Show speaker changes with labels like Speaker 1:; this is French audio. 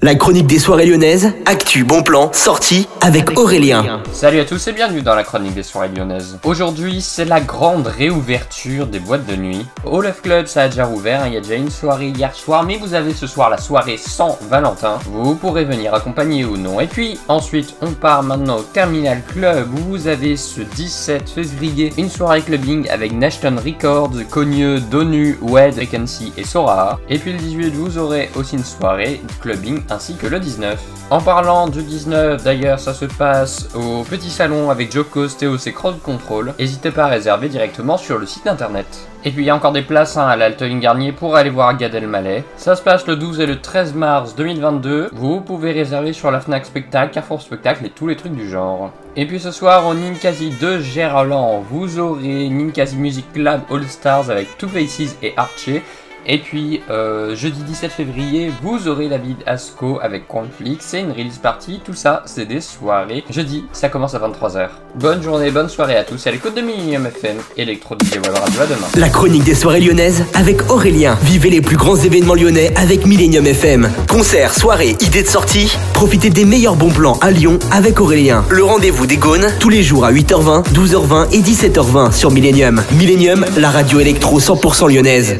Speaker 1: La chronique des soirées lyonnaises, actu, bon plan, sortie avec Aurélien.
Speaker 2: Salut à tous et bienvenue dans la chronique des soirées lyonnaises. Aujourd'hui, c'est la grande réouverture des boîtes de nuit. Au Love Club, ça a déjà ouvert, hein. il y a déjà une soirée hier soir, mais vous avez ce soir la soirée sans Valentin. Vous pourrez venir accompagner ou non. Et puis, ensuite, on part maintenant au Terminal Club où vous avez ce 17 février une soirée clubbing avec Nashton Records, Cogneux, Donu, Wed, Vacancy et Sora. Et puis le 18, vous aurez aussi une soirée clubbing ainsi que le 19. En parlant du 19, d'ailleurs, ça se passe au petit salon avec Jocos, Théos et Crowd Control. N'hésitez pas à réserver directement sur le site internet. Et puis il y a encore des places hein, à l'Altoïne Garnier pour aller voir Gad Elmaleh. Ça se passe le 12 et le 13 mars 2022. Vous pouvez réserver sur la Fnac Spectacle, Carrefour Spectacle et tous les trucs du genre. Et puis ce soir au Ninkasi de Gerland, vous aurez Ninkasi Music Club All Stars avec Two Faces et Archie. Et puis, euh, jeudi 17 février, vous aurez la de Asco avec Conflict. C'est une release party. Tout ça, c'est des soirées. Jeudi, ça commence à 23h. Bonne journée, bonne soirée à tous. À l'écoute de Millennium FM, Electro DJ Web Radio à demain.
Speaker 1: La chronique des soirées lyonnaises avec Aurélien. Vivez les plus grands événements lyonnais avec Millennium FM. Concerts, soirées, idées de sortie. Profitez des meilleurs bons plans à Lyon avec Aurélien. Le rendez-vous des Gaunes, tous les jours à 8h20, 12h20 et 17h20 sur Millennium. Millennium, la radio électro 100% lyonnaise.